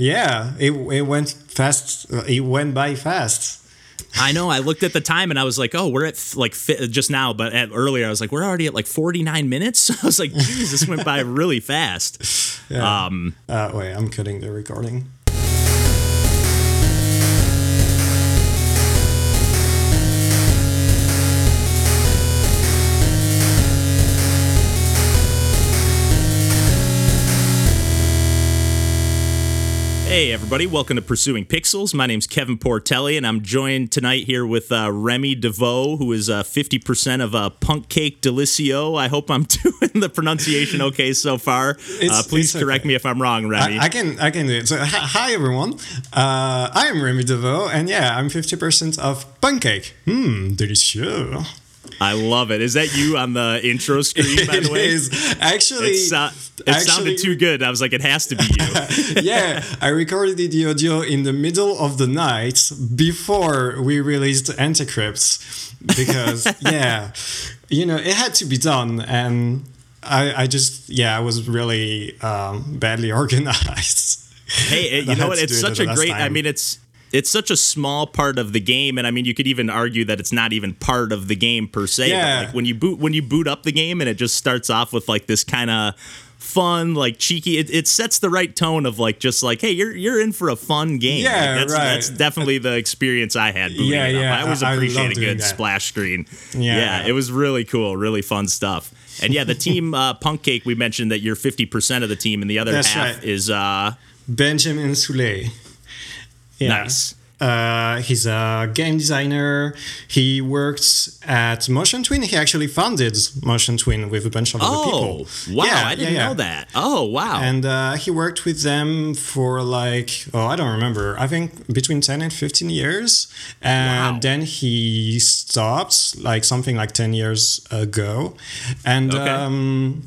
Yeah, it, it went fast. It went by fast. I know. I looked at the time and I was like, "Oh, we're at like just now," but at, earlier I was like, "We're already at like 49 minutes." I was like, "Jeez, this went by really fast." Yeah. Um, Uh, wait, I'm cutting the recording. Hey, everybody, welcome to Pursuing Pixels. My name's Kevin Portelli, and I'm joined tonight here with uh, Remy Devaux, who is uh, 50% of uh, Punk Cake Delicio. I hope I'm doing the pronunciation okay so far. Uh, please it's correct okay. me if I'm wrong, Remy. I, I can I can do it. So hi, hi everyone. Uh, I am Remy Devaux, and yeah, I'm 50% of pancake. Hmm, delicious. I love it. Is that you on the intro screen, by the way? is actually. It, so- it actually- sounded too good. I was like, it has to be you. yeah, I recorded the audio in the middle of the night before we released Anticrypt because yeah, you know it had to be done, and I I just yeah I was really um, badly organized. Hey, it- you know what? It's do it such a great. I mean, it's it's such a small part of the game, and I mean, you could even argue that it's not even part of the game per se. Yeah. But like when you boot when you boot up the game, and it just starts off with like this kind of fun, like cheeky. It, it sets the right tone of like just like, hey, you're you're in for a fun game. Yeah, Like, that's, right. That's definitely the experience I had. Booting Yeah, yeah, I always appreciate a good that. splash screen. Yeah. yeah, it was really cool, really fun stuff. And yeah, the team uh, Punk Cake, we mentioned that you're 50% of the team, and the other That's half right. is uh, Benjamin Soule. Yeah. nice. Uh, he's a game designer. He works at Motion Twin. He actually founded Motion Twin with a bunch of other Oh, people. wow. Yeah, I didn't yeah, yeah. know that. Oh, wow. And uh, he worked with them for like, oh, I don't remember. I think between 10 and 15 years. And Wow. then he stopped, like something like 10 years ago. And. Okay. Um,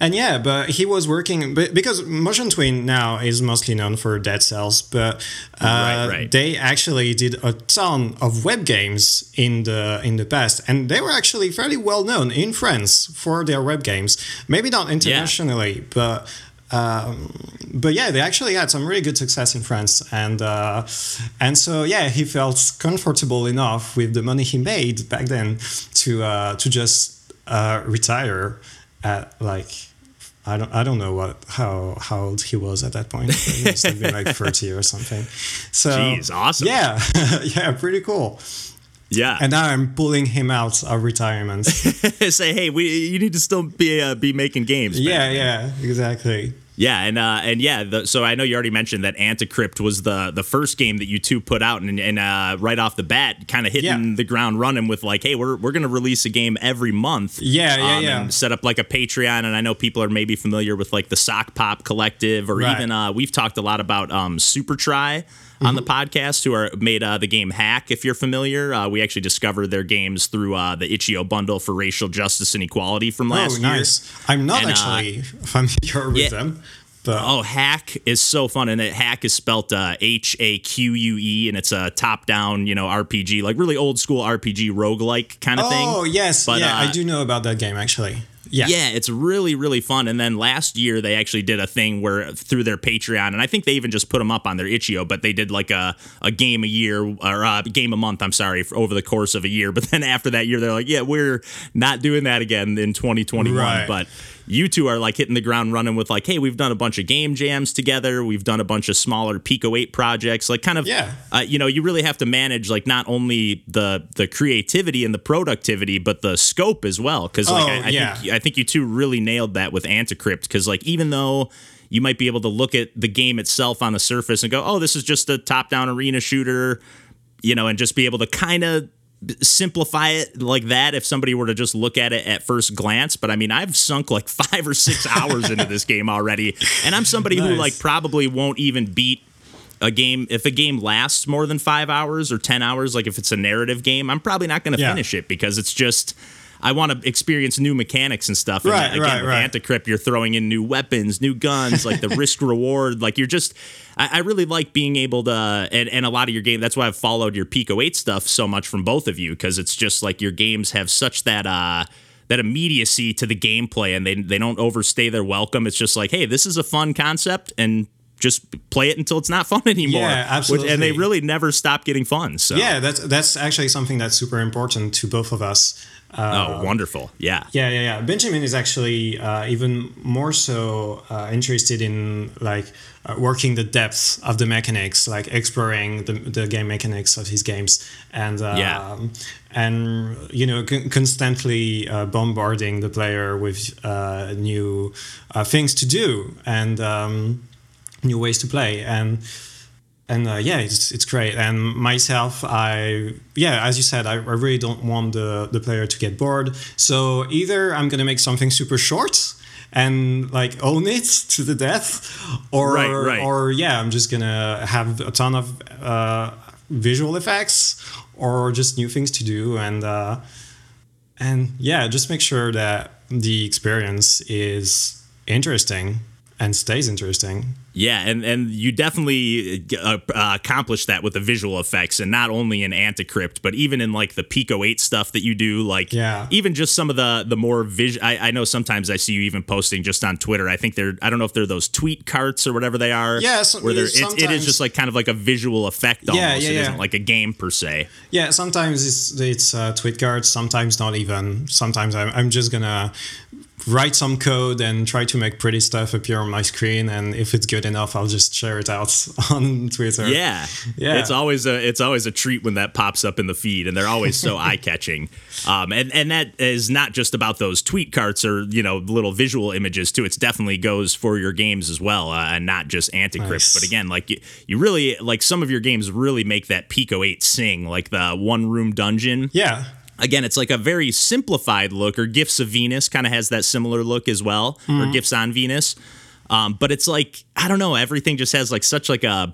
and yeah, but he was working but because Motion Twin now is mostly known for Dead Cells, but uh, Right, right. they actually did a ton of web games in the in the past, and they were actually fairly well known in France for their web games. Maybe not internationally, but. Um, but yeah, they actually had some really good success in France, and uh, and so yeah, he felt comfortable enough with the money he made back then to uh, to just uh, retire at like I don't I don't know what how how old he was at that point. But he must have been like thirty or something. So Jeez, awesome. Yeah, yeah, pretty cool. yeah. And now I'm pulling him out of retirement. Say, hey, we you need to still be uh, be making games. man. yeah, yeah, exactly. Yeah, and uh, and yeah, the, so I know you already mentioned that Anticrypt was the the first game that you two put out, and, and uh, right off the bat, kind of hitting Yeah. the ground running with like, hey, we're we're gonna release a game every month. Yeah, yeah, um, yeah. And set up like a Patreon, and I know people are maybe familiar with like the Sokpop Collective, or Right. even uh, we've talked a lot about um, Super Try. On Mm-hmm. the podcast, who are made uh, the game Haque, if you're familiar, uh, we actually discovered their games through uh, the itch.io bundle for racial justice and equality from last oh, year. nice. I'm not And, uh, actually familiar with yeah. them, but Oh, Haque is so fun, and it, Haque is spelt uh, H A Q U E, and it's a top-down, you know, RPG, like really old school RPG roguelike kind of thing. oh yes, But, yeah, uh, I do know about that game actually. Yeah, Yeah, it's really, really fun. And then last year they actually did a thing where through their Patreon, and I think they even just put them up on their itch.io, but they did like a, a game a year or a game a month, I'm sorry, over the course of a year. But then after that year, they're like, yeah, we're not doing that again in 2021. Right. But you two are like hitting the ground running with like, hey, we've done a bunch of game jams together. We've done a bunch of smaller Pico 8 projects, like kind of, Yeah. uh, you know, you really have to manage like not only the the creativity and the productivity, but the scope as well. Because like Oh, I, I yeah. think I think you two really nailed that with Anticrypt. Because like even though you might be able to look at the game itself on the surface and go, oh, this is just a top down arena shooter, you know, and just be able to kind of simplify it like that if somebody were to just look at it at first glance but i mean i've sunk like five or six hours into this game already and i'm somebody who like probably won't even beat a game if a game lasts more than five hours or ten hours like if it's a narrative game i'm probably not going to Yeah. finish it because it's just I want to experience new mechanics and stuff. And Right, again, right, right. Anticrypt, you're throwing in new weapons, new guns, like the risk reward. Like you're just, I, I really like being able to, and, and a lot of your game. That's why I've followed your Pico Eight stuff so much from both of you because it's just like your games have such that. uh that immediacy to the gameplay and they they don't overstay their welcome. It's just like, hey, this is a fun concept and just play it until it's not fun anymore. Yeah, absolutely. Which, and they really never stop getting fun. So yeah, that's that's actually something that's super important to both of us. Uh, oh, wonderful! Yeah, yeah, yeah, yeah. Benjamin is actually uh, even more so uh, interested in like uh, working the depth of the mechanics, like exploring the, the game mechanics of his games, and yeah. Um, and you know con- constantly uh, bombarding the player with uh, new things to do and. Um, new ways to play and and uh, yeah it's, it's great. And myself i yeah as you said I, I, really don't want the, the player to get bored. So either i'm gonna make something super short and like own it to the death or right, right. or yeah i'm just gonna have a ton of uh, visual effects or just new things to do. And uh, and yeah just make sure that the experience is interesting and stays interesting yeah, and and you definitely uh, accomplish that with the visual effects, and not only in Anticrypt, but even in like the Pico Eight stuff that you do. Like, yeah. even just some of the the more visual. I, I, know sometimes I see you even posting just on Twitter. I think they're I don't know if they're those tweet carts or whatever they are. Yeah, where they're it, it is just like kind of like a visual effect almost. Yeah, yeah, it isn't like a game per se. Yeah, sometimes it's it's uh, tweet carts. Sometimes not even. Sometimes I'm I'm just gonna write some code and try to make pretty stuff appear on my screen and if it's good enough i'll just share it out on twitter. Yeah. Yeah. It's always a it's always a treat when that pops up in the feed and they're always so eye-catching. Um, and and that is not just about those tweet carts or you know little visual images too. It definitely goes for your games as well uh, and not just anticrypt. Nice. but again like you, you really like some of your games really make that pico 8 sing like the one room dungeon. Yeah again, it's like a very simplified look, or Gifts of Venus kind of has that similar look as well, mm-hmm. or Gifts on Venus. Um, but it's like I don't know, everything just has like such like a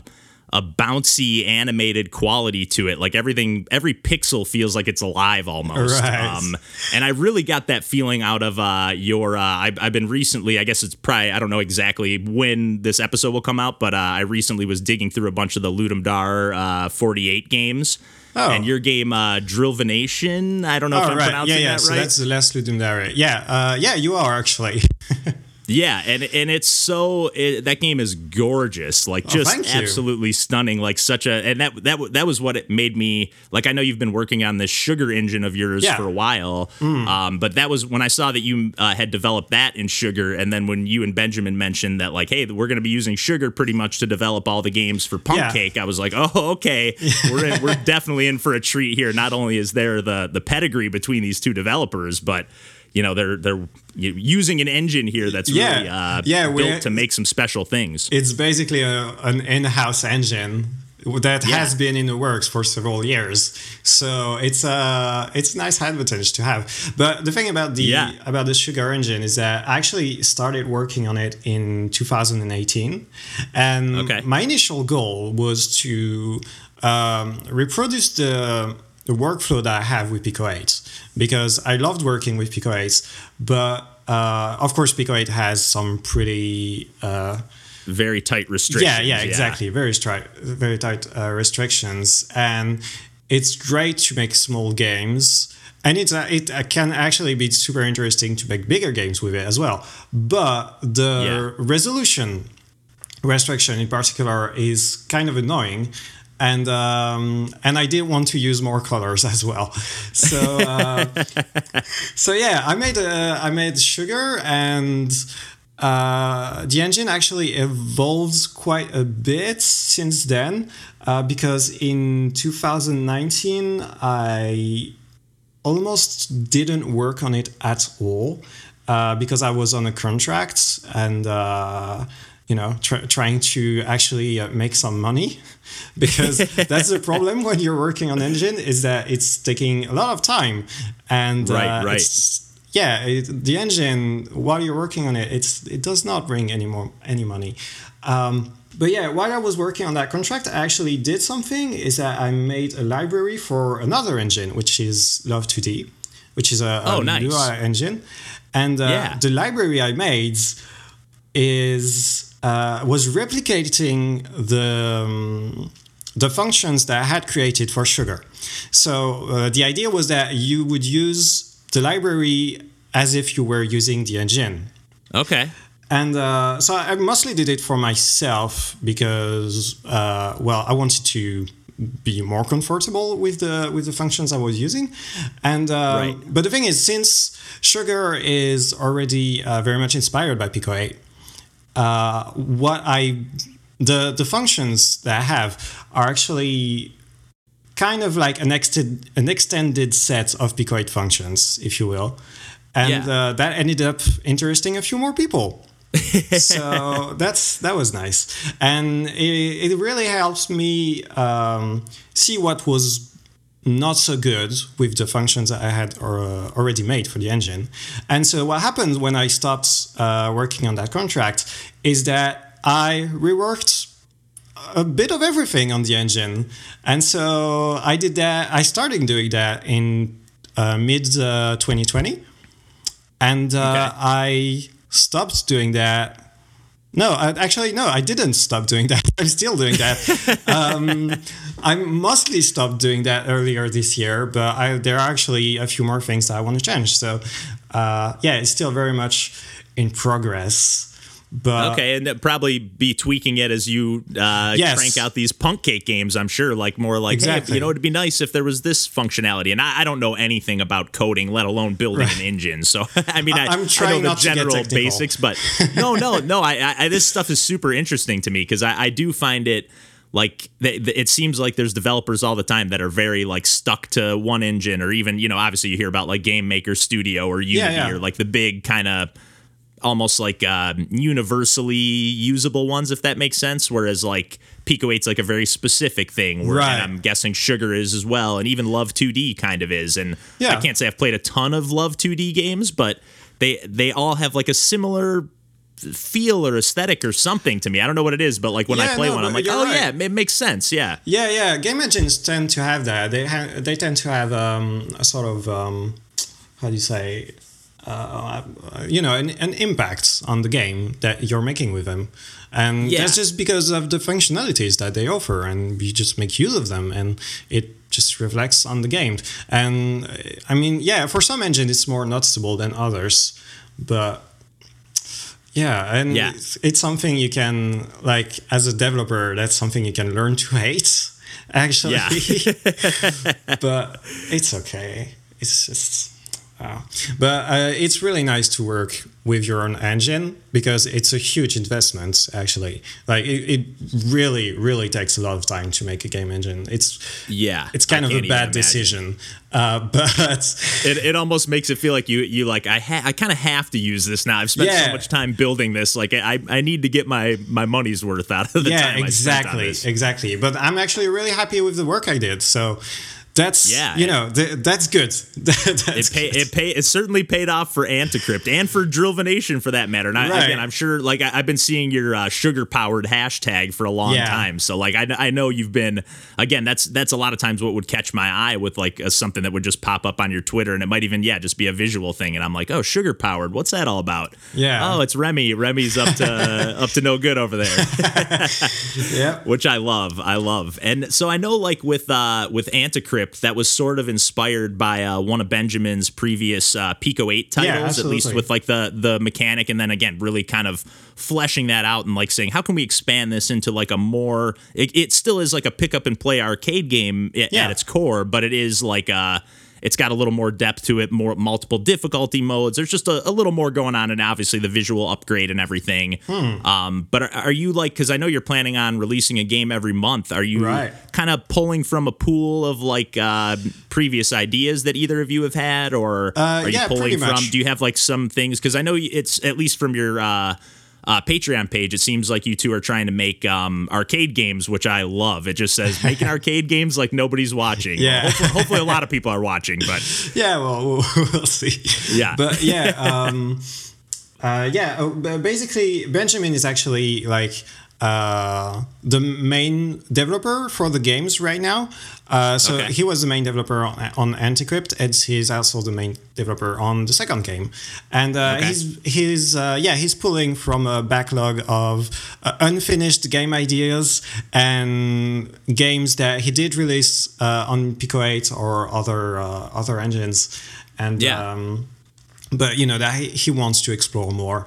a bouncy animated quality to it. Like everything, every pixel feels like it's alive almost. Right. Um, and I really got that feeling out of uh, your. Uh, I've, I've, been recently. I guess it's probably. I don't know exactly when this episode will come out, but uh, I recently was digging through a bunch of the Ludum Dare uh, 48 games. Oh. And your game, uh, Drillvination, I don't know oh, if I'm right. pronouncing yeah, yeah. that so that's the last Ludum Dare. Yeah, uh, yeah, you are actually. Yeah, and and it's so it, that game is gorgeous, like just oh, absolutely stunning, like such a and that that that was what it made me like. I know you've been working on this sugar engine of yours yeah. for a while, mm. um, but that was when I saw that you uh, had developed that in sugar, and then when you and Benjamin mentioned that like, hey, we're going to be using sugar pretty much to develop all the games for Punk yeah. Cake, I was like, oh, okay, we're in, we're definitely in for a treat here. Not only is there the the pedigree between these two developers, but you know they're they're using an engine here that's yeah. really uh, yeah, built to make some special things. It's basically a, an in-house engine that yeah. has been in the works for several years. So it's a it's a nice advantage to have. But the thing about the yeah. about the sugar engine is that I actually started working on it in 2018, and okay. my initial goal was to um, reproduce the the workflow that I have with Pico 8 because I loved working with Pico 8, but uh, of course Pico 8 has some pretty uh, very tight restrictions. Yeah, yeah, exactly. Yeah. Very stri- very tight uh, restrictions, and it's great to make small games. And it's, uh, it uh, can actually be super interesting to make bigger games with it as well. But the yeah. resolution restriction in particular is kind of annoying and um, and I did want to use more colors as well. So uh, so yeah, I made a, I made sugar and. Uh, the engine actually evolves quite a bit since then uh, because in 2019 I almost didn't work on it at all uh, because I was on a contract and uh, you know tr- trying to actually uh, make some money because that's the problem when you're working on engine is that it's taking a lot of time and right, uh, right. yeah it, the engine while you're working on it it's it does not bring any more any money um, but yeah while i was working on that contract i actually did something is that i made a library for another engine which is love 2d which is a, oh, a nice. UI engine and uh, yeah. the library i made is uh, was replicating the um, the functions that I had created for sugar. So uh, the idea was that you would use the library as if you were using the engine. Okay. and uh, so I mostly did it for myself because, uh, well, I wanted to be more comfortable with the with the functions I was using, and uh, right. but the thing is, since Sugar is already uh, very much inspired by Pico 8, uh, what I the the functions that I have are actually kind of like an extended an extended set of Pico 8 functions, if you will, and yeah. uh, that ended up interesting a few more people. so that's that was nice, and it, it really helps me um, see what was not so good with the functions that I had uh, already made for the engine. And so what happened when I stopped uh, working on that contract is that I reworked a bit of everything on the engine. And so I did that. I started doing that in uh, mid 2020. Uh, and uh, okay. I stopped doing that. No, I, actually, no, I didn't stop doing that. I'm still doing that. um, I mostly stopped doing that earlier this year, but I, there are actually a few more things that I want to change. So, uh, yeah, it's still very much in progress. But okay, and probably be tweaking it as you uh, yes. crank out these punk cake games. I'm sure, like more like, exactly. hey, you know, it'd be nice if there was this functionality. And I, I don't know anything about coding, let alone building right. an engine. So I mean, I, am trying I know the general basics, but no, no, no. I, I, this stuff is super interesting to me because I, I do find it like it seems like there's developers all the time that are very like stuck to one engine or even you know obviously you hear about like game maker studio or unity yeah, yeah. or like the big kind of almost like uh, universally usable ones, if that makes sense. Whereas like Pico 8's like a very specific thing, where right. I'm guessing Sugar is as well, and even Love 2D kind of is. And yeah. I can't say I've played a ton of Love 2D games, but they they all have like a similar feel or aesthetic or something to me. I don't know what it is, but like when yeah, I play no, one, I'm like, oh right. yeah, it makes sense. Yeah. Yeah, yeah. Game engines tend to have that. They have they tend to have um, a sort of um, how do you say uh, you know an, an, impact on the game that you're making with them and yeah. that's just because of the functionalities that they offer and you just make use of them and it just reflects on the game and i mean yeah for some engines it's more noticeable than others but yeah and yeah. It's, it's something you can like as a developer that's something you can learn to hate actually yeah. but it's okay it's just uh, but uh, it's really nice to work with your own engine because it's a huge investment actually. Like it, it really really takes a lot of time to make a game engine. It's yeah it's kind I of a bad decision. Uh, but it, it almost makes it feel like you you like I ha- I kind of have to use this now. I've spent yeah. so much time building this. Like I, I need to get my my money's worth out of the yeah, time exactly exactly. But I'm actually really happy with the work I did. So that's yeah, you know th- that's good. that's it pay, good. it pay it certainly paid off for Anticrypt and for Drillvenation for that matter. And I, right. again, I'm sure like I, have been seeing your uh, sugar powered hashtag for a long yeah. time. So like I, I know you've been again. That's that's a lot of times what would catch my eye with like a, something that would just pop up on your Twitter and it might even yeah just be a visual thing and I'm like oh sugar powered what's that all about? Yeah. Oh, it's Remy. Remy's up to up to no good over there. yeah. Which I love. I love. And so I know like with uh with Anticrypt that was sort of inspired by uh, one of Benjamin's previous uh, Pico 8 titles, yeah, at least with like the the mechanic, and then again, really kind of fleshing that out and like saying, how can we expand this into like a more? It, it still is like a pick up and play arcade game at, yeah. at its core, but it is like a it's got a little more depth to it, more multiple difficulty modes. There's just a, a little more going on, and obviously the visual upgrade and everything. Hmm. Um, but are, are, you like, because I know you're planning on releasing a game every month, are you right. kind of pulling from a pool of like uh, previous ideas that either of you have had, or uh, are you yeah, pulling from? Do you have like some things? Because I know it's at least from your. Uh, uh, Patreon page, it seems like you two are trying to make um, arcade games, which I love. It just says making arcade games like nobody's watching. Yeah. Hopefully, hopefully, a lot of people are watching, but yeah, well, we'll, we'll see. Yeah, but yeah, um, uh, yeah. Oh, basically, Benjamin is actually like uh, the main developer for the games right now. Uh, so okay. he was the main developer on, on Anticrypt, and he's also the main developer on the second game. And uh, okay. he's he's uh, yeah he's pulling from a backlog of uh, unfinished game ideas and games that he did release uh, on Pico 8 or other other engines. And yeah. Um, but you know that he, he wants to explore more.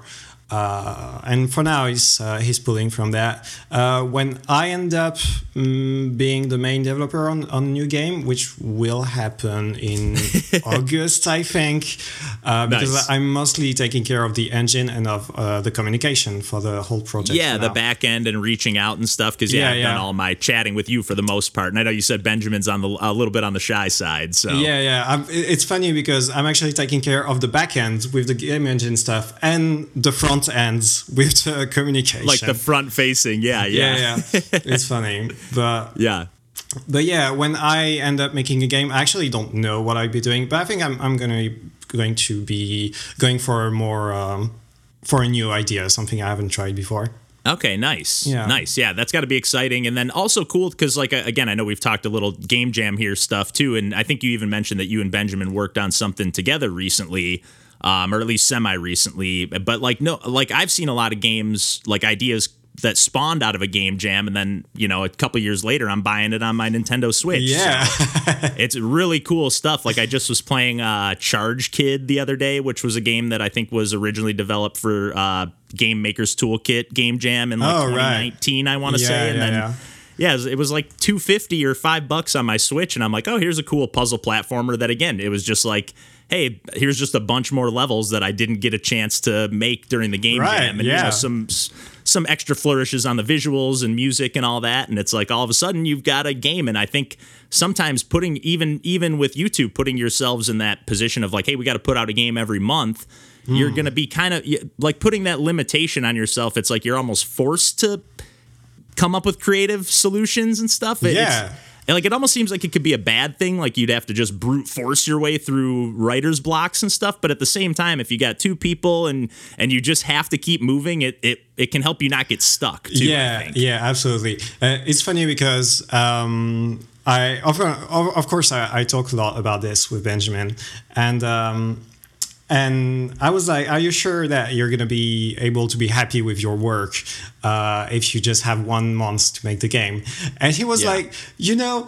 Uh, and for now he's uh, he's pulling from that. Uh, when I end up um, being the main developer on, on a new game, which will happen in August, I think, uh, because. I'm mostly taking care of the engine and of uh, the communication for the whole project. Yeah, the back end and reaching out and stuff. Because yeah, Yeah, I've done all my chatting with you for the most part, and I know you said Benjamin's on the a little bit on the shy side. So Yeah, yeah. I'm, it's funny because I'm actually taking care of the back end with the game engine stuff and the front end with the communication. like the front facing. Yeah, yeah, yeah, yeah. it's funny, but yeah. but yeah, when I end up making a game, I actually don't know what I'd be doing, but I think I'm I'm gonna going to be going for more um, for a new idea, something I haven't tried before. Okay, nice. Yeah. Nice. Yeah, that's got to be exciting. And then also cool because, like, uh, again, I know we've talked a little game jam here stuff too. And I think you even mentioned that you and Benjamin worked on something together recently, um, or at least semi recently. But, like, no, like, I've seen a lot of games, like, ideas that spawned out of a game jam. And then, you know, a couple years later, I'm buying it on my Nintendo Switch. Yeah, it's really cool stuff. Like I just was playing uh, Charge Kid the other day, which was a game that I think was originally developed for uh, Game Maker's Toolkit Game Jam in like Oh, right. 2019, I want to Yeah, say. And yeah, then yeah. yeah, it was like 250 or 5 bucks on my Switch and I'm like, "Oh, here's a cool puzzle platformer that again, it was just like Hey, here's just a bunch more levels that I didn't get a chance to make during the game Right, jam, and you know, some some extra flourishes on the visuals and music and all that. And it's like all of a sudden you've got a game. And i think sometimes putting even even with youtube putting yourselves in that position of like hey we got to put out a game every month Hmm. you're going to be kind of like putting that limitation on yourself it's like you're almost forced to come up with creative solutions and stuff. It- it's- Yeah. And, like it almost seems like it could be a bad thing like you'd have to just brute force your way through writer's blocks and stuff but at the same time if you got two people and and you just have to keep moving it it it can help you not get stuck too, I yeah, think. yeah, absolutely. Uh, it's funny because um, I, of, of of course, I, I talk a lot about this with Benjamin, and um, and I was like, "Are you sure that you're gonna be able to be happy with your work uh, if you just have one month to make the game?" And he was Yeah. like, "You know."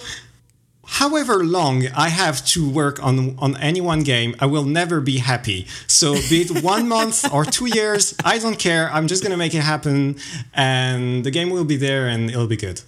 However long I have to work on on any one game, I will never be happy. So be it one month or two years, I don't care. I'm just gonna make it happen, and the game will be there, and it'll be good.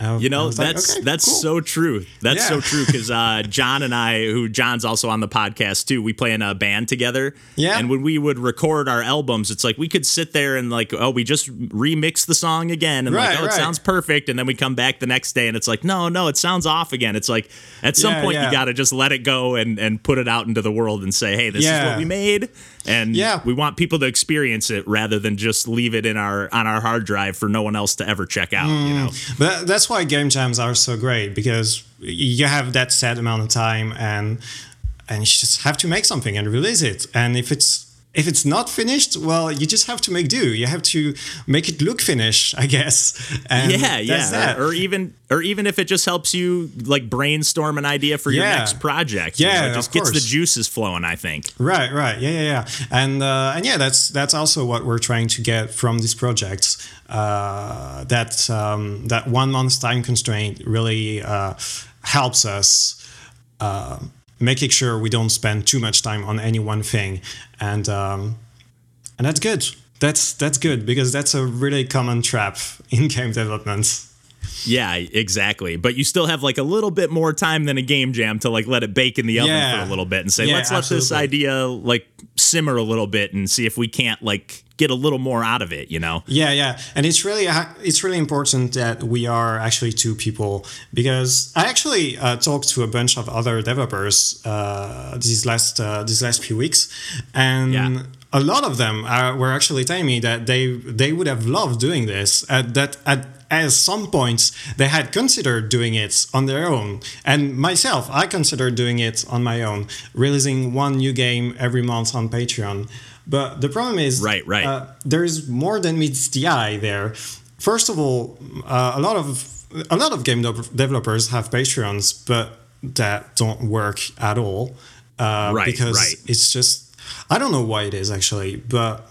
Uh, You know, was like, that's okay, that's cool. so true. That's so true because uh, John and I, who John's also on the podcast too, we play in a band together. Yeah. And when we would record our albums, it's like we could sit there and like, oh, we just remix the song again, and like, Right, oh, it sounds perfect, and then we come back the next day and it's like, no, no, it sounds off again. It's like at some Yeah, point yeah. you got to just let it go and and put it out into the world and say, hey, this is what we made, and Yeah. we want people to experience it rather than just leave it in our on our hard drive for no one else to ever check out. You know. Mm. But that's why game jams are so great because you have that set amount of time and and you just have to make something and release it. And if it's if it's not finished, well, you just have to make do. You have to make it look finished, I guess. And yeah, yeah, that. or even or even if it just helps you like brainstorm an idea for your Yeah. next project. you Yeah, know, it of just gets the juices flowing. I think. Right, right, yeah, yeah, yeah, and uh, and yeah, that's that's also what we're trying to get from this project. Uh, that um, that one month time constraint really uh, helps us uh, making sure we don't spend too much time on any one thing, and um, and that's good. That's that's good because that's a really common trap in game development. Yeah, exactly. But you still have like a little bit more time than a game jam to like let it bake in the oven Yeah. for a little bit and say, Yeah, let's let this idea like simmer a little bit and see if we can't like get a little more out of it. You know. Yeah, yeah, and it's really it's really important that we are actually two people because I actually uh, talked to a bunch of other developers uh, these last uh, these last few weeks, and Yeah. a lot of them are, were actually telling me that they they would have loved doing this. At that at at some points they had considered doing it on their own, and myself I considered doing it on my own, releasing one new game every month on Patreon. But the problem is, Right, right. uh, there's more than meets the eye there. First of all, uh, a lot of a lot of game dev- developers have Patreons, but that don't work at all. Uh, Right, because right. it's just I don't know why it is actually, but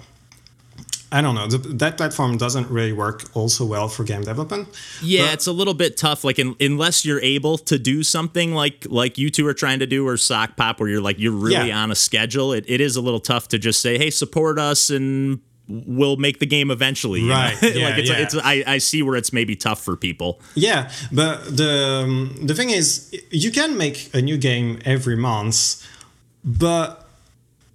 I don't know. The, that platform doesn't really work also well for game development. Yeah, it's a little bit tough. Like, in, unless you're able to do something like like you two are trying to do, or Sokpop, where you're like you're really Yeah. on a schedule. It, it is a little tough to just say, "Hey, support us," and we'll make the game eventually. Right, yeah, like it's, yeah. it's I, I see where it's maybe tough for people. Yeah, but the um, the thing is, you can make a new game every month, but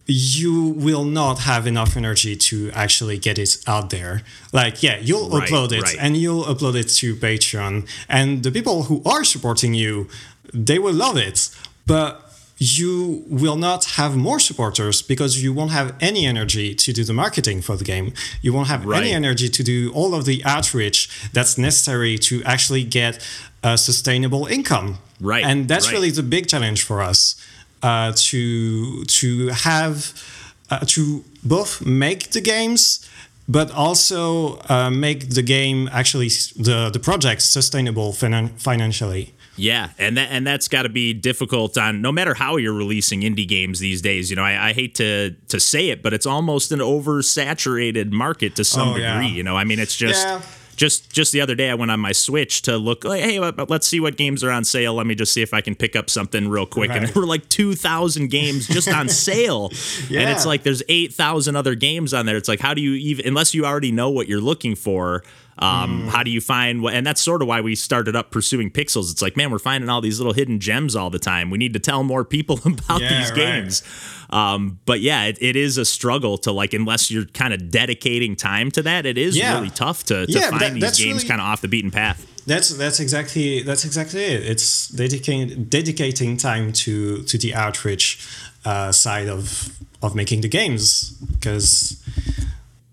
you will not have enough energy to actually get it out there. Like, yeah, you'll Right, upload it right. and you'll upload it to Patreon, and the people who are supporting you, they will love it, but you will not have more supporters because you won't have any energy to do the marketing for the game. You won't have Right. any energy to do all of the outreach that's necessary to actually get a sustainable income. Right, And that's really the big challenge for us uh, to to have uh, to both make the games but also uh, make the game actually the the project sustainable finan- financially. Yeah, and that and that's got to be difficult on no matter how you're releasing indie games these days. You know, I, I hate to to say it, but it's almost an oversaturated market to some Oh, yeah. degree. You know, I mean, it's just. Yeah. Just, just the other day, I went on my Switch to look. Like, hey, let- let's see what games are on sale. Let me just see if I can pick up something real quick. And there were like two thousand games just on sale, and it's like there's eight thousand other games on there. It's like how do you even unless you already know what you're looking for? Um, How do you find what? And that's sort of why we started up pursuing pixels. It's like, man, we're finding all these little hidden gems all the time. We need to tell more people about Yeah, these right. games. Um, but yeah, it, it is a struggle to like unless you're kind of dedicating time to that. It is Yeah. really tough to, to Yeah, find that- these games really- kind of off the beaten path. That's that's exactly that's exactly it. It's dedicating dedicating time to to the outreach uh, side of of making the games because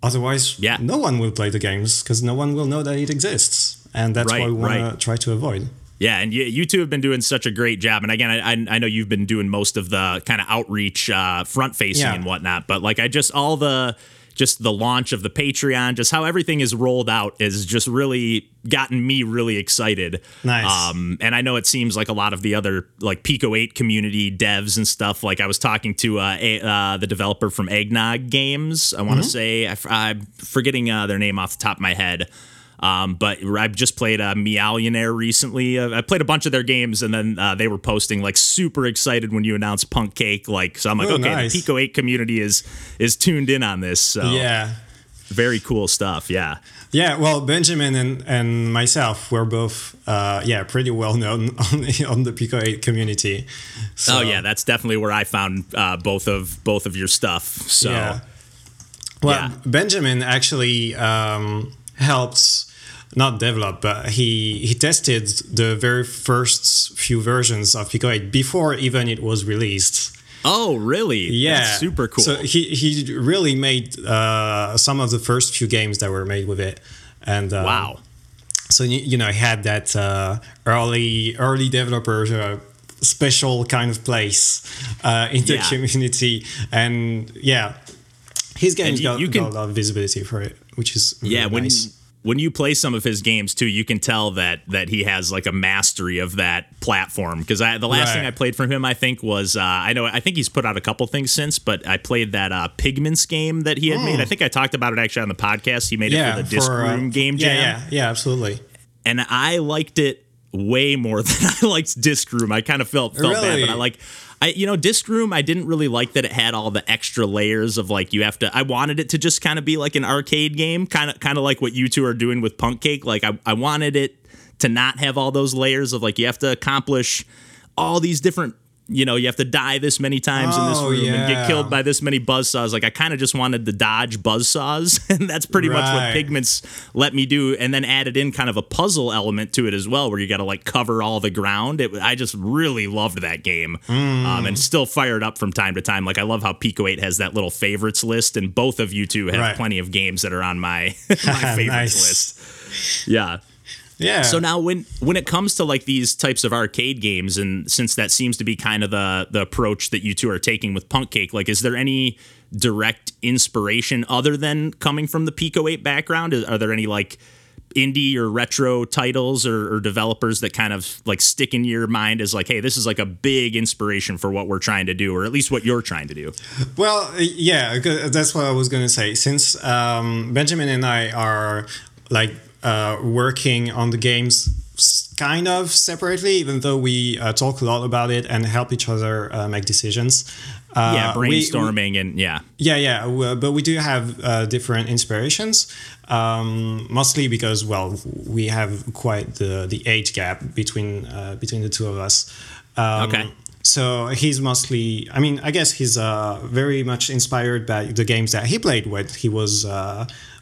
otherwise Yeah. no one will play the games because no one will know that it exists and that's Right, what we want right. to try to avoid. Yeah, and you, you two have been doing such a great job. And again, I, I, I know you've been doing most of the kind of outreach, uh, front facing Yeah. and whatnot. But like, I just all the just the launch of the Patreon, just how everything is rolled out, is just really gotten me really excited. Nice. Um, and I know it seems like a lot of the other like Pico Eight community devs and stuff. Like I was talking to uh, a, uh, the developer from Eggnog Games. I want to say I, am forgetting uh, their name off the top of my head. Um, but I've just played uh, Meowlionaire recently. Uh, I played a bunch of their games, and then uh, they were posting like super excited when you announced Punk Cake. Like, so I'm like, Oh, okay, nice. the Pico Eight community is is tuned in on this. So Yeah. very cool stuff. Yeah. Yeah, well, Benjamin and, and myself were both, uh, yeah, pretty well known on the, on the Pico 8 community. So, oh yeah, that's definitely where I found uh, both of both of your stuff. So Yeah. Well, Yeah. Benjamin actually um, helped not develop, but he he tested the very first few versions of Pico 8 before even it was released. Oh, really? Yeah, That's super cool. So he he really made uh, some of the first few games that were made with it, and um, wow. so you, you know he had that uh, early early developer uh, special kind of place uh, in the Yeah. community and yeah his games you- got, you can- got a lot of visibility for it which is really Yeah, when nice. When you play some of his games too, you can tell that that he has like a mastery of that platform. Because I the last Right. thing I played from him, I think was uh, I know I think he's put out a couple things since, but I played that uh, Pigments game that he had made. I think I talked about it actually on the podcast. He made Hmm. yeah it for the Disc uh, Room Game yeah, Jam, yeah yeah absolutely and I liked it way more than I liked Disc Room. I kind of felt felt bad, but I like. I, you know, Disc Room, I didn't really like that it had all the extra layers of like you have to. I wanted it to just kind of be like an arcade game, kind of kind of like what you two are doing with Punk Cake. Like I, I wanted it to not have all those layers of like you have to accomplish all these different. You know, you have to die this many times in this Oh, room and get killed by this many buzzsaws. Like I kind of just wanted to dodge buzzsaws, and that's pretty much what Pigments let me do. And then added in kind of a puzzle element to it as well, where you got to like cover all the ground. It, I just really loved that game, um, and still fired up from time to time. Like I love how Pico Eight has that little favorites list, and both of you two have Right. plenty of games that are on my my favorites Nice. list. Yeah. Yeah So now when when it comes to like these types of arcade games and since that seems to be kind of the the approach that you two are taking with Punk Cake, like is there any direct inspiration other than coming from the Pico 8 background? Are there any like indie or retro titles or, or developers that kind of like stick in your mind as like, hey, this is like a big inspiration for what we're trying to do, or at least what you're trying to do? Well, yeah, that's what I was going to say. Since um, Benjamin and I are like uh, working on the games kind of separately, even though we uh, talk a lot about it and help each other uh, make decisions. Uh, yeah, brainstorming we, we, and yeah. Yeah, yeah. We, but we do have uh, different inspirations, um, mostly because well, we have quite the the age gap between uh, between the two of us. Um, okay. So he's mostly, I mean, I guess he's uh, very much inspired by the games that he played when he was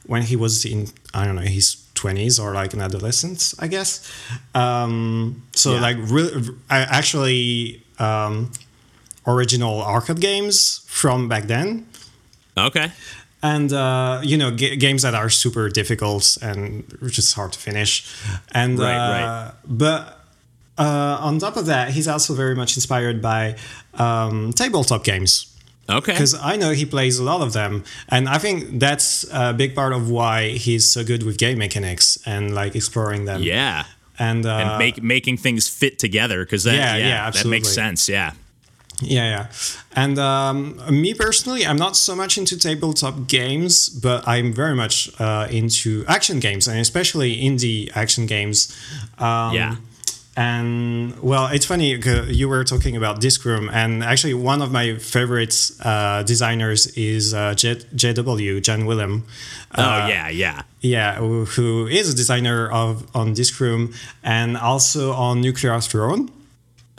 when he was in, I don't know, he's 20s or like an adolescent, I guess. Um, so yeah. like really, actually um, original arcade games from back then. Okay. And uh, you know g- games that are super difficult and just hard to finish. And right, uh, right. But uh, on top of that, he's also very much inspired by um, tabletop games. Okay. because I know he plays a lot of them, and I think that's a big part of why he's so good with game mechanics and like exploring them. Yeah. and uh, And make making things fit together because that Yeah, yeah, yeah, that makes sense. Yeah. Yeah, yeah. And um, me personally, I'm not so much into tabletop games, but I'm very much uh, into action games, and especially indie action games. Um, Yeah. And well, it's funny 'cause you were talking about Disc Room, and actually, one of my favorite uh, designers is uh, J- JW Jan Willem. Oh Uh, yeah, yeah. yeah, who who is a designer of on Disc Room and also on Nuclear Throne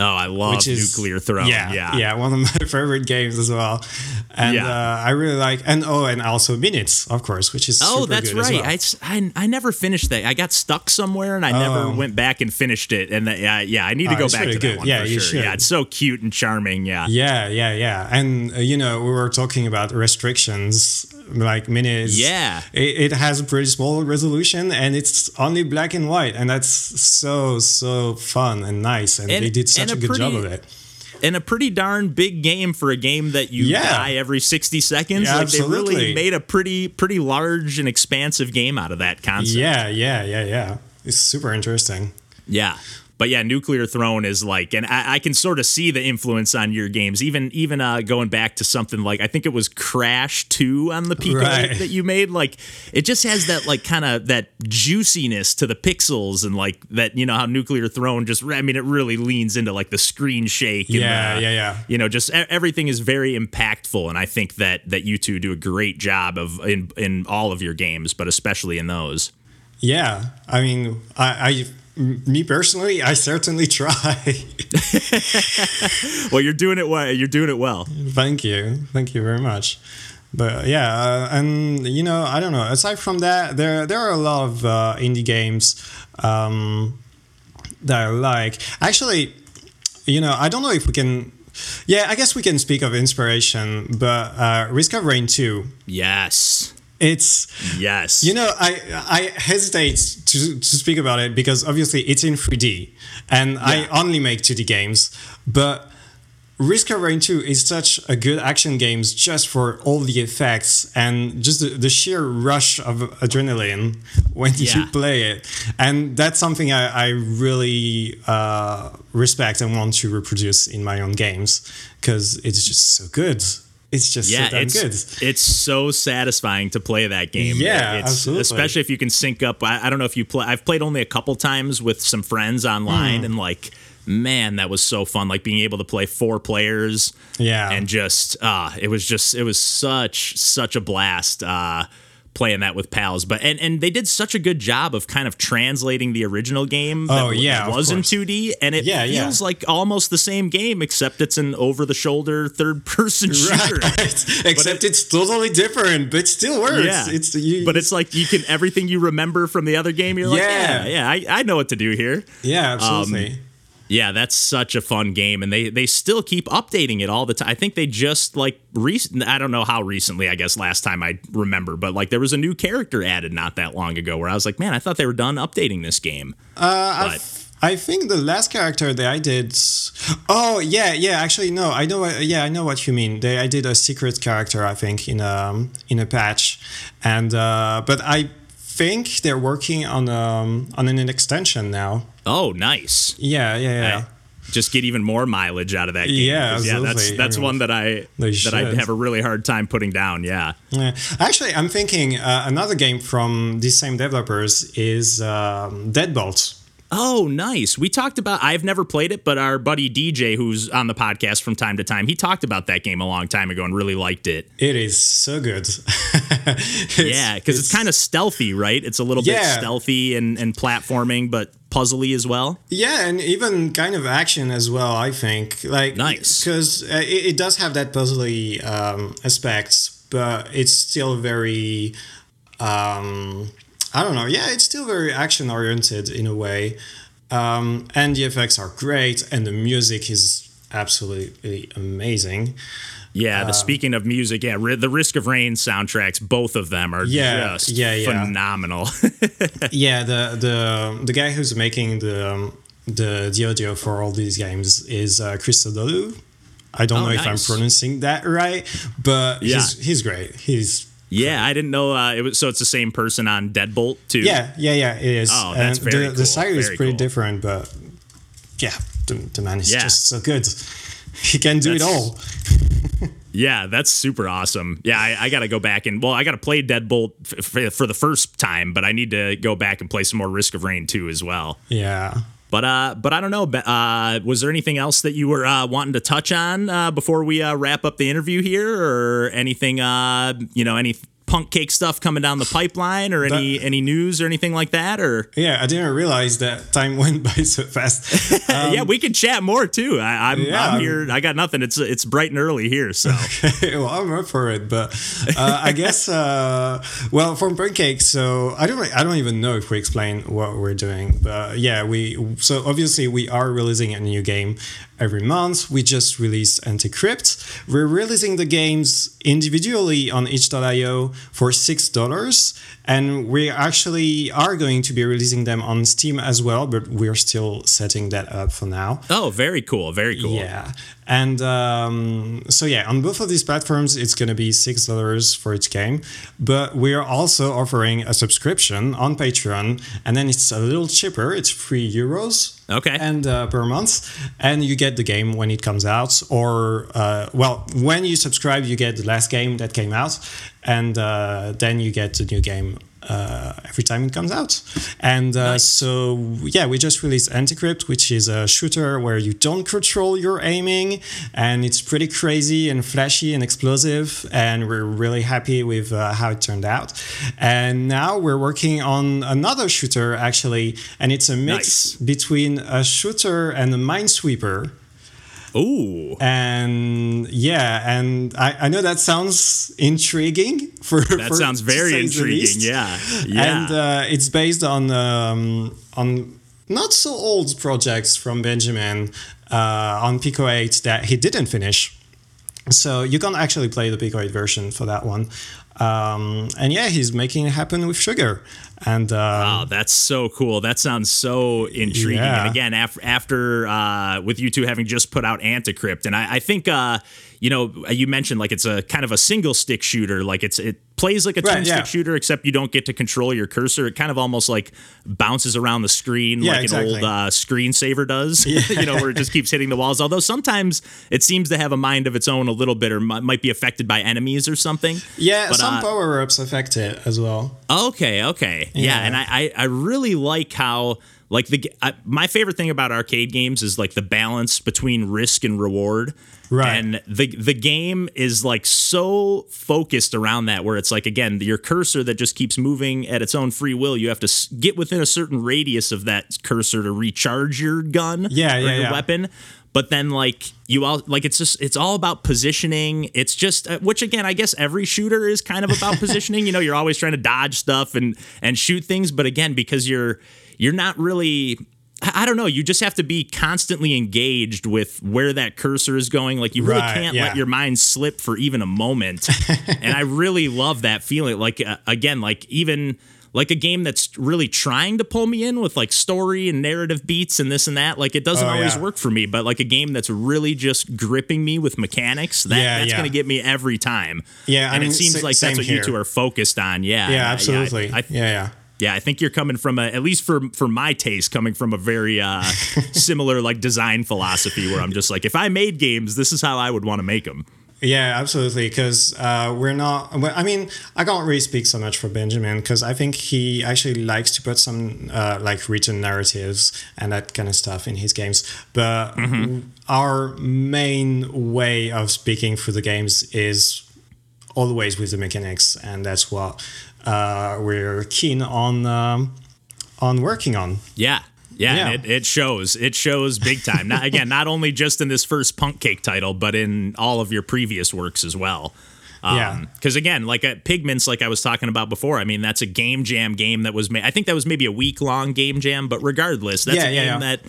Oh, I love is Nuclear Throne. Yeah, Yeah. yeah, one of my favorite games as well. And Yeah. uh, I really like, and oh, and also Minit, of course, which is Oh, super that's right. I, I, I, I never finished that. I got stuck somewhere and I never Oh. went back and finished it. And that, yeah, yeah, I need to Oh, go back really to that good. one Yeah, for you sure. should. Yeah, it's so cute and charming. Yeah. yeah, yeah, yeah. And uh, you know, we were talking about restrictions, like Minit. Yeah. it, it has a pretty small resolution, and it's only black and white, and that's so so fun and nice, and, And- they did such and a a good job of it. And a pretty darn big game for a game that you Yeah. die every 60 seconds. Yeah, like they really made a pretty pretty large and expansive game out of that concept. Yeah, yeah, yeah, yeah. It's super interesting. Yeah. But yeah, Nuclear Throne is like, and I, I can sort of see the influence on your games. Even even uh, going back to something like I think it was Crash Two on the Pico Right. that you made. Like it just has that like kind of that juiciness to the pixels and like that you know how Nuclear Throne just. I mean, it really leans into like the screen shake. And Yeah, the, yeah, yeah. You know, just everything is very impactful, and I think that that you two do a great job of in in all of your games, but especially in those. Yeah, I mean, I, me personally, I certainly try. Well, you're doing it well. You're doing it well. Thank you, thank you very much. But yeah, uh, and you know, I don't know. Aside from that, there there are a lot of uh, indie games um, that I like. Actually, you know, I don't know if we can. Yeah, I guess we can speak of inspiration, but uh, Risk of Rain 2, Yes. It's Yes. You know, I I hesitate to, to speak about it because obviously it's in 3D, and I only make 2D games. But Risk of Rain 2 is such a good action game just for all the effects and just the, the sheer rush of adrenaline when Yeah. you play it. And that's something I, I really uh, respect and want to reproduce in my own games because it's just so good. It's just yeah, so it's good. it's so satisfying to play that game. Yeah, it's, absolutely. Especially if you can sync up. I, I don't know if you play. I've played only a couple times with some friends online, and like, man, that was so fun. Like being able to play four players. Yeah. and just uh it was just it was such such a blast. Uh, playing that with pals but and and they did such a good job of kind of translating the original game that Oh, yeah, was in 2D and it Yeah, yeah. feels like almost the same game except it's an over the shoulder third person shooter Right. Except it's totally different, but it still works. Yeah, It's you, but it's like you can everything you remember from the other game. You're like, Yeah. yeah, yeah, I, I know what to do here. yeah, um, absolutely. Yeah, that's such a fun game, and they they still keep updating it all the time. I think they just like recent. I don't know how recently. I guess last time I remember, but like there was a new character added not that long ago, where I was like, man, I thought they were done updating this game. uh, but- I, think the last character that I did. Oh yeah, yeah. Actually, no. I know. What, yeah, I know what you mean. They, I did a secret character. I think in a in a patch, and uh, but I think they're working on um on an extension now. Oh, nice. Yeah, yeah, yeah. Just get even more mileage out of that game. Yeah, yeah. That's that's Everyone- one that I that I have a really hard time putting down. Yeah. Yeah. Actually, I'm thinking uh, another game from these same developers is um, Deadbolt. Oh, nice. We talked about I've never played it, but our buddy DJ who's on the podcast from time to time, he talked about that game a long time ago and really liked it. It is so good. yeah, because it's, it's kind of stealthy, right? It's a little yeah. bit stealthy and, and platforming, but puzzly as well. Yeah, and even kind of action as well. I think like nice because uh, it, it, does have that puzzly um, aspects, but it's still very. Um, I don't know. Yeah, it's still very action oriented in a way. Um, and the effects are great, and the music is absolutely amazing. Yeah, the uh, speaking of music, yeah, the Risk of Rain soundtracks, both of them are yeah, just yeah, yeah. phenomenal. yeah, the the the guy who's making the um, the the audio for all these games is uh, Christodoulou. I don't oh, know if I'm pronouncing that right, but yeah. he's he's great. He's yeah, I didn't know uh, it was. So it's the same person on Deadbolt too. Yeah, yeah, yeah. It is. Oh, that's very the, cool. The style is pretty cool. different, but yeah, the, the man is yeah. just so good. He can do that's, it all. Yeah, that's super awesome. Yeah, I, I got to go back and well, I got to play Deadbolt f- for, for the first time, but I need to go back and play some more Risk of Rain too as well. Yeah. But uh, but I don't know. Uh, was there anything else that you were uh, wanting to touch on uh, before we uh, wrap up the interview here, or anything? Uh, you know, any punk cake stuff coming down the pipeline or any that, any news or anything like that or? Yeah i didn't realize that time went by so fast. Um, yeah we can chat more too. I, am yeah, I'm here. I got nothing. It's it's bright and early here so. Okay, well i'm up for it but uh, i guess uh, well from punk cake so i don't i don't even know if we explain what we're doing but yeah we so obviously we are releasing a new game every month. We just released Anticrypt. We're releasing the games individually on itch.io for $6. And we actually are going to be releasing them on Steam as well, but we're still setting that up for now. Oh, very cool. Very cool. Yeah. And um, so, yeah, on both of these platforms, it's going to be $6 for each game. But we're also offering a subscription on Patreon, and then it's a little cheaper. It's 3 euros Okay. And uh, per month, and you get the game when it comes out, or uh, well, when you subscribe, you get the last game that came out, and uh, then you get the new game uh, every time it comes out. And uh, nice. so, yeah, we just released Anticrypt, which is a shooter where you don't control your aiming, and it's pretty crazy and flashy and explosive. And we're really happy with uh, how it turned out. And now we're working on another shooter, actually, and it's a mix nice. between a shooter and a minesweeper. Ooh. And yeah, and I, I know that sounds intriguing for That for, sounds very intriguing, yeah. Yeah. And uh, it's based on um, on not so old projects from Benjamin uh, on Pico 8 that he didn't finish. So you can actually play the Pico 8 version for that one. Um, and yeah, he's making it happen with sugar. And um, wow, that's so cool. That sounds so intriguing. Yeah. And again, after after uh, with you two having just put out Anticrypt, and I, I think uh, you know you mentioned like it's a kind of a single stick shooter. Like it's it plays like a right, twin stick yeah. shooter, except you don't get to control your cursor. It kind of almost like bounces around the screen yeah, like exactly. an old uh, screensaver does. Yeah. you know, where it just keeps hitting the walls. Although sometimes it seems to have a mind of its own a little bit, or m- might be affected by enemies or something. Yeah, but, some uh, power ups affect it as well. Okay, okay, yeah, yeah and I, I I really like how like the I, my favorite thing about arcade games is like the balance between risk and reward Right. And the the game is like so focused around that where it's like again your cursor that just keeps moving at its own free will. You have to get within a certain radius of that cursor to recharge your gun yeah, or yeah, your yeah. weapon. But then like you all like it's just it's all about positioning. It's just uh, which again I guess every shooter is kind of about positioning. You know, you're always trying to dodge stuff and and shoot things, but again because you're you're not really I don't know. You just have to be constantly engaged with where that cursor is going. Like you really right, can't yeah. let your mind slip for even a moment. and I really love that feeling. Like uh, again, like even like a game that's really trying to pull me in with like story and narrative beats and this and that. Like it doesn't oh, always yeah. work for me, but like a game that's really just gripping me with mechanics, that, yeah, that's yeah. going to get me every time. Yeah, and I mean, it seems like that's what here. you two are focused on. Yeah, yeah, absolutely. I, I, yeah, yeah yeah, I think you're coming from a at least for for my taste, coming from a very uh, similar like design philosophy where I'm just like, if I made games, this is how I would want to make them. Yeah, absolutely. Because uh, we're not. I mean, I can't really speak so much for Benjamin because I think he actually likes to put some uh, like written narratives and that kind of stuff in his games. But mm-hmm. our main way of speaking for the games is always with the mechanics, and that's what we're keen on um, on working on. Yeah, yeah, yeah. it, it shows. It shows big time. not, again, not only just in this first Punk Cake title, but in all of your previous works as well. Um, yeah. Because again, like at Pigments, like I was talking about before, I mean, that's a game jam game that was made. I think that was maybe a week long game jam, but regardless, that's yeah, a yeah, game that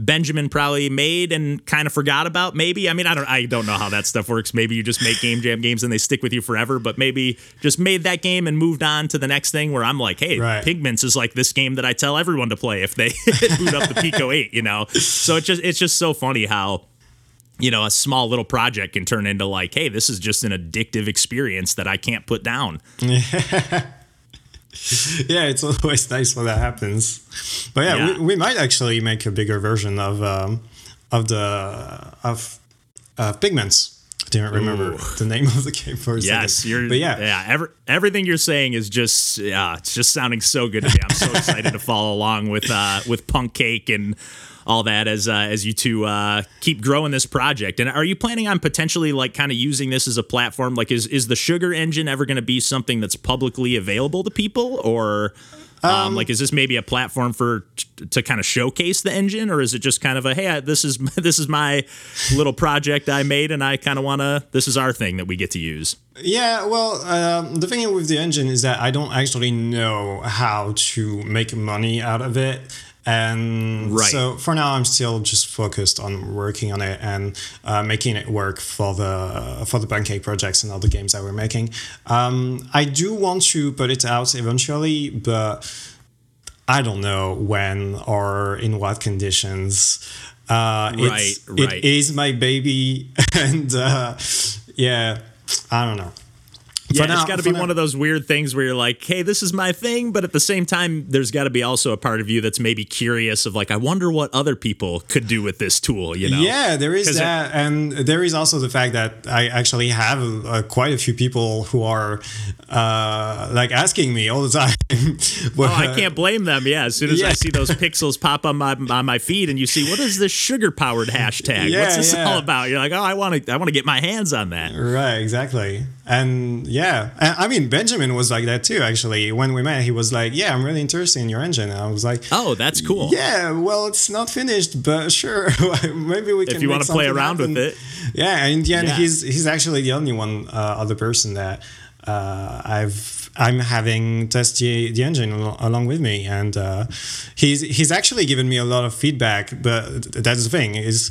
Benjamin probably made and kind of forgot about. Maybe I mean I don't I don't know how that stuff works. Maybe you just make game jam games and they stick with you forever. But maybe just made that game and moved on to the next thing. Where I'm like, hey, right. Pigments is like this game that I tell everyone to play if they boot up the Pico Eight. You know, so it's just it's just so funny how you know, a small little project can turn into like, hey, this is just an addictive experience that I can't put down. yeah, it's always nice when that happens. But yeah, yeah. We, we, might actually make a bigger version of um, of the of uh, pigments. I didn't remember Ooh. the name of the game for a yes, second. you're. But yeah, yeah. Every, everything you're saying is just yeah, it's just sounding so good to me. I'm so excited to follow along with uh, with Punk Cake and all that as uh, as you two uh, keep growing this project. And are you planning on potentially like kind of using this as a platform? Like, is is the Sugar Engine ever going to be something that's publicly available to people, or um, um, like is this maybe a platform for t- to kind of showcase the engine, or is it just kind of a hey, I, this is this is my little project I made, and I kind of want to this is our thing that we get to use. Yeah, well, um, the thing with the engine is that I don't actually know how to make money out of it. And right. so for now, I'm still just focused on working on it and uh, making it work for the for the Punk Cake projects and other games that we're making. Um, I do want to put it out eventually, but I don't know when or in what conditions. Uh, right, right. It is my baby, and uh, yeah, I don't know. Yeah, now, it's got to be now. one of those weird things where you're like, "Hey, this is my thing," but at the same time, there's got to be also a part of you that's maybe curious of like, "I wonder what other people could do with this tool." You know? Yeah, there is that, it, and there is also the fact that I actually have uh, quite a few people who are uh, like asking me all the time. well, oh, I can't blame them. Yeah, as soon as yeah. I see those pixels pop on my on my feed, and you see what is this sugar powered hashtag? Yeah, What's this all about? You're like, "Oh, I want to I want to get my hands on that." Right, exactly, and yeah yeah, I mean Benjamin was like that too. Actually, when we met, he was like, "Yeah, I'm really interested in your engine." And I was like, "Oh, that's cool." Yeah, well, it's not finished, but sure, maybe we can. If you want to play around happen. with it, yeah. And in the end, yeah. he's he's actually the only one uh, other person that uh, I've I'm having test the, the engine along with me, and uh, he's he's actually given me a lot of feedback. But that's the thing is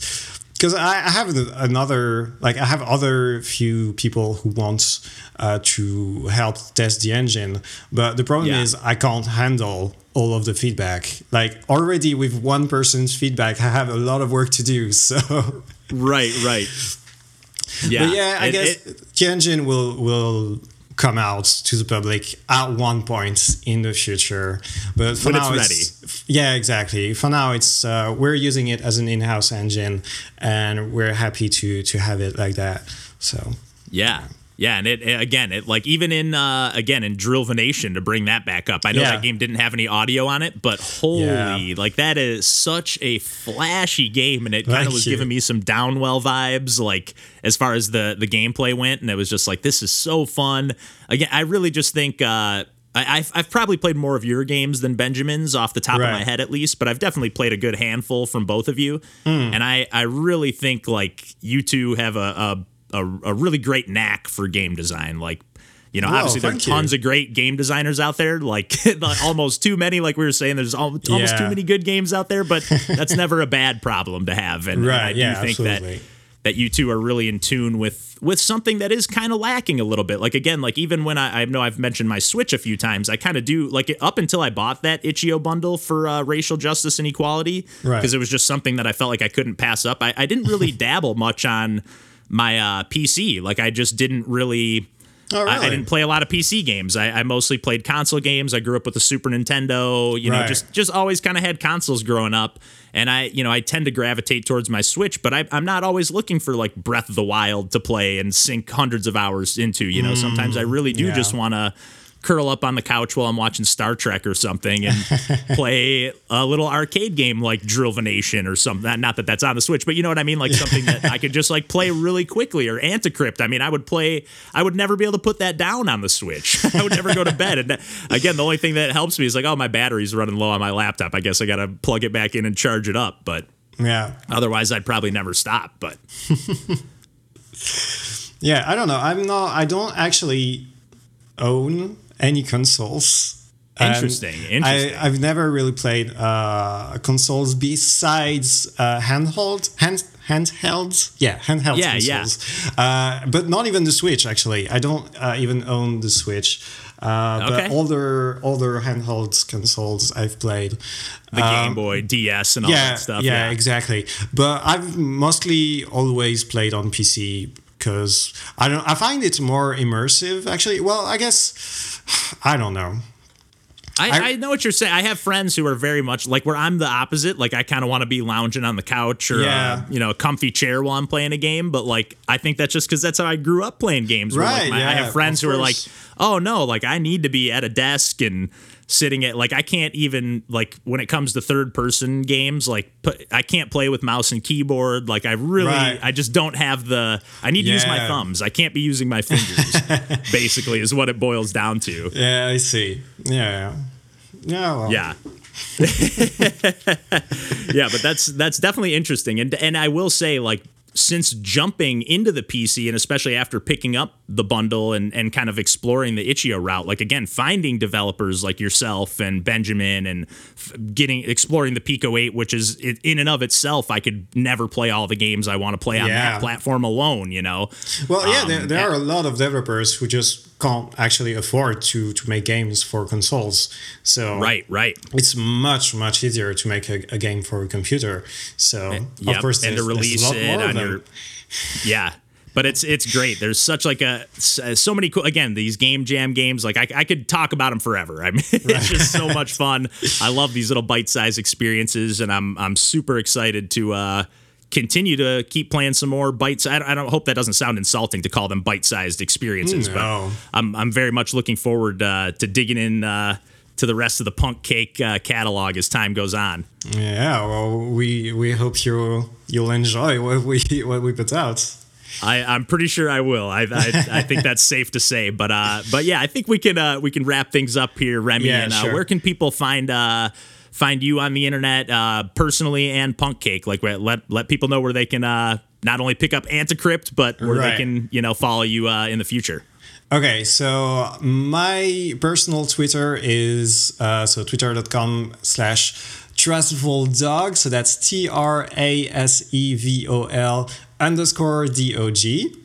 because I, I, have another like I have other few people who want uh, to help test the engine, but the problem yeah. is I can't handle all of the feedback. Like already with one person's feedback, I have a lot of work to do. So right, right, yeah, but yeah. I guess it, the engine will will come out to the public at one point in the future. But for when now, it's, it's yeah, exactly. For now, it's uh, we're using it as an in-house engine, and we're happy to to have it like that. So yeah. Yeah, and it, again, it like even in uh, again in Drill Venation to bring that back up. I know yeah. that game didn't have any audio on it, but holy, yeah. like that is such a flashy game, and it kind of was you. giving me some Downwell vibes, like as far as the the gameplay went, and it was just like this is so fun. Again, I really just think. Uh, I, have I've probably played more of your games than Benjamin's off the top right. of my head, at least, but I've definitely played a good handful from both of you. Mm. And I, I really think like you two have a, a a, a really great knack for game design. Like, you know, Whoa, obviously there are tons you. of great game designers out there, like almost too many. Like we were saying, there's almost yeah. too many good games out there, but that's never a bad problem to have. And, right, and I do yeah, think absolutely. that that you two are really in tune with with something that is kind of lacking a little bit. Like again, like even when I, I know I've mentioned my Switch a few times, I kind of do like up until I bought that itch.io bundle for uh, racial justice and equality because right. it was just something that I felt like I couldn't pass up. I, I didn't really dabble much on my uh, PC. Like I just didn't really Oh, really? I, I didn't play a lot of PC games. I, I mostly played console games. I grew up with the Super Nintendo. You know, Right. just just always kind of had consoles growing up. And I, you know, I tend to gravitate towards my Switch, but I, I'm not always looking for like Breath of the Wild to play and sink hundreds of hours into. You know, sometimes I really do Mm, yeah. just want to curl up on the couch while I'm watching Star Trek or something and play a little arcade game like Drillvination or something. Not that that's on the Switch, but you know what I mean? Like something that I could just like play really quickly or Anticrypt. I mean, I would play, I would never be able to put that down on the Switch. I would never go to bed. And again, the only thing that helps me is like, oh, my battery's running low on my laptop. I guess I got to plug it back in and charge it up. But Yeah. otherwise, I'd probably never stop. But Yeah, I don't know. I'm not. I don't actually own any consoles. And Interesting, interesting. I, I've never really played uh, consoles besides uh, handhold hand handhelds. Yeah, handheld Yeah, yeah. consoles. Uh, but not even the Switch. Actually, I don't uh, even own the Switch. Uh, But Okay. older older handheld consoles I've played. the Game Boy, DS, and all Um, yeah, that stuff. Yeah, Yeah, exactly. But I've mostly always played on PC because I don't. I find it's more immersive. Actually, well, I guess I don't know. I, I- I know what you're saying. I have friends who are very much like where I'm the opposite. Like I kind of want to be lounging on the couch or Yeah. uh, you know a comfy chair while I'm playing a game. But like I think that's just because that's how I grew up playing games. where, like, Right, my- I have friends who are like, oh no, like I need to be at a desk and sitting at like I can't even like when it comes to third person games like put, I can't play with mouse and keyboard. Like I really Right. I just don't have the I need to use my thumbs. I can't be using my fingers. basically, is what it boils down to. Yeah, I see. Yeah, yeah. Well, Yeah. yeah, but that's that's definitely interesting. And and I will say like since jumping into the PC and especially after picking up the bundle and, and kind of exploring the itch.io route, like again, finding developers like yourself and Benjamin and f- getting exploring the Pico 8, which is it, in and of itself, I could never play all the games I want to play on Yeah. that platform alone, you know? Well, yeah, there, Um, there yeah. are a lot of developers who just can't actually afford to to make games for consoles. So Right, right. it's much much easier to make a, a game for a computer. So of Yep, course, and to there's- there's a release it on your yeah but it's it's great there's such like a so many cool again these game jam games like i, I could talk about them forever i mean it's just so much fun i love these little bite-sized experiences and i'm i'm super excited to uh continue to keep playing some more bites i don't, I don't hope that doesn't sound insulting to call them bite-sized experiences No. but i'm i'm very much looking forward uh, to digging in uh to the rest of the punk cake uh, catalog as time goes on Yeah, well, we we hope you you'll enjoy what we what we put out. I, I'm pretty sure I will. I, I, I think that's safe to say. But uh, but yeah, I think we can uh, we can wrap things up here, Remy. Yeah, and uh, sure. where can people find uh, find you on the internet, uh, personally and Punk Cake? Like let let people know where they can uh, not only pick up Anticrypt, but where Right. they can you know follow you uh, in the future. Okay, so my personal Twitter is uh, so twitter.com slash trasevol dog. So that's T R A S E V O L underscore D O G.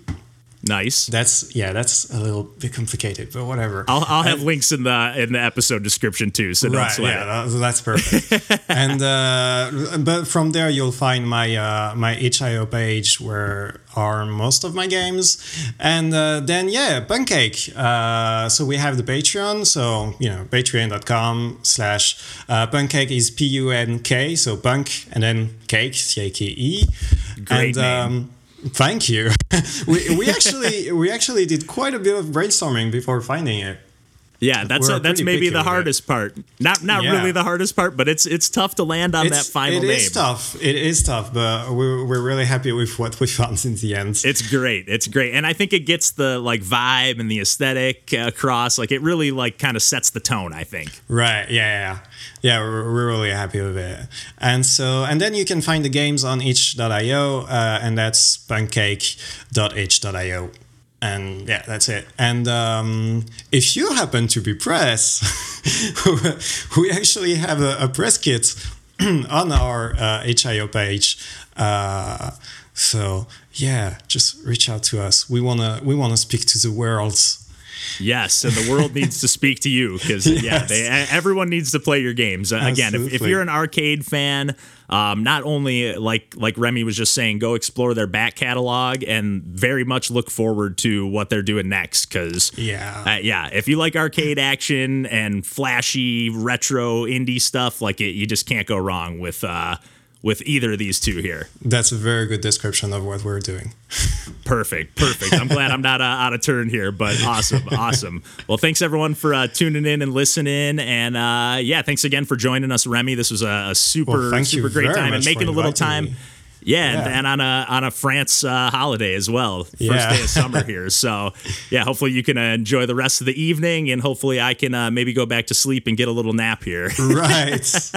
Nice. That's yeah, that's a little bit complicated, but whatever. I'll, I'll have links in the in the episode description too, so don't Right, sweat yeah, that- that's perfect. and uh, but from there you'll find my uh, my itch.io page where are most of my games, and uh, then yeah, Punk Cake. Uh, so we have the Patreon. So you know, patreon.com slash uh, Punk Cake is P U N K. So punk and then cake C A K E. Great and, name. Um, Thank you. we, we actually we actually did quite a bit of brainstorming before finding it. Yeah, that's uh that's maybe the with it. hardest part. Not not Yeah. really the hardest part, but it's it's tough to land on that It's- final It name. is tough. It is tough, but we're, we're really happy with what we found in the end. It's great. It's great, and I think it gets the like vibe and the aesthetic uh, across. Like it really like kind of sets the tone. I think. right? Yeah, yeah, yeah. We're, we're really happy with it. And so, and then you can find the games on itch.io, uh, and that's punkcake.itch.io. And yeah, that's it. And um, if you happen to be press, we actually have a, a press kit on our uh, itch.io page. Uh, so yeah, just reach out to us. We wanna we wanna speak to the world. Yes, and the world needs to speak to you because yeah, they, everyone needs to play your games. Again, if, if you're an arcade fan, um, not only like like Remy was just saying, go explore their back catalog, and very much look forward to what they're doing next. Because yeah, uh, yeah, if you like arcade action and flashy retro indie stuff, like it, you just can't go wrong with. Uh, with either of these two here. That's a very good description of what we're doing. perfect, perfect. I'm glad I'm not uh, out of turn here, but awesome, awesome. Well, thanks everyone for uh, tuning in and listening, and uh, yeah, thanks again for joining us, Remy. This was a, a super, well, super great time and making a little time. Me. Yeah, yeah. And, and, on a on a France uh, holiday as well, first yeah. day of summer here. So, yeah, hopefully you can uh, enjoy the rest of the evening, and hopefully I can uh, maybe go back to sleep and get a little nap here. Right.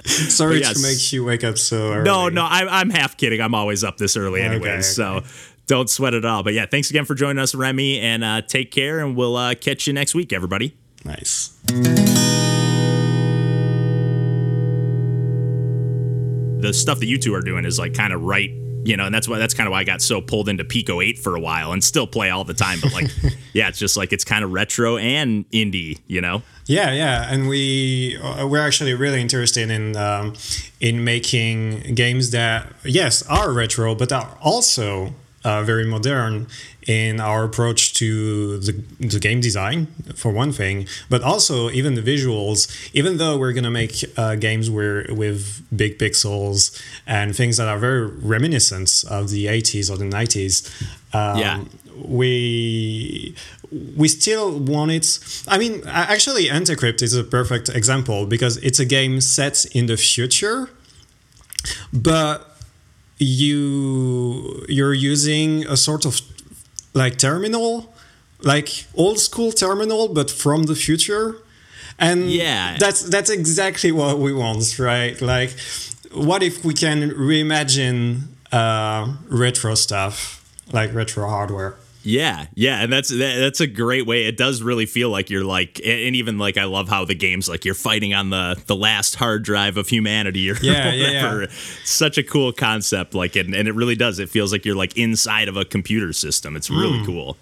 Sorry yes. to make you wake up so early. No, no, I, am half kidding. I'm always up this early anyway, okay, okay. so don't sweat it all. But yeah, thanks again for joining us, Remy, and uh, take care, and we'll uh, catch you next week, everybody. Nice. The stuff that you two are doing is like kind of right you know, and that's why that's kind of why I got so pulled into Pico 8 for a while and still play all the time. But like, yeah, it's just like it's kind of retro and indie, you know. Yeah, yeah, and we uh, we're actually really interested in um, in making games that yes are retro, but are also uh, very modern in our approach to the, the game design for one thing but also even the visuals even though we're going to make uh, games where with big pixels and things that are very reminiscent of the 80s or the 90s um, yeah. we we still want it. I mean actually Anticrypt is a perfect example because it's a game set in the future but you you're using a sort of like terminal, like old school terminal, but from the future. And yeah, that's that's exactly what we want, right? Like, what if we can reimagine uh, retro stuff, like retro hardware? Yeah, yeah, and that's that, that's a great way. It does really feel like you're like, and even like I love how the game's like you're fighting on the the last hard drive of humanity or yeah, whatever. Yeah, yeah. Such a cool concept, like, and, and it really does. It feels like you're like inside of a computer system. It's really mm. cool.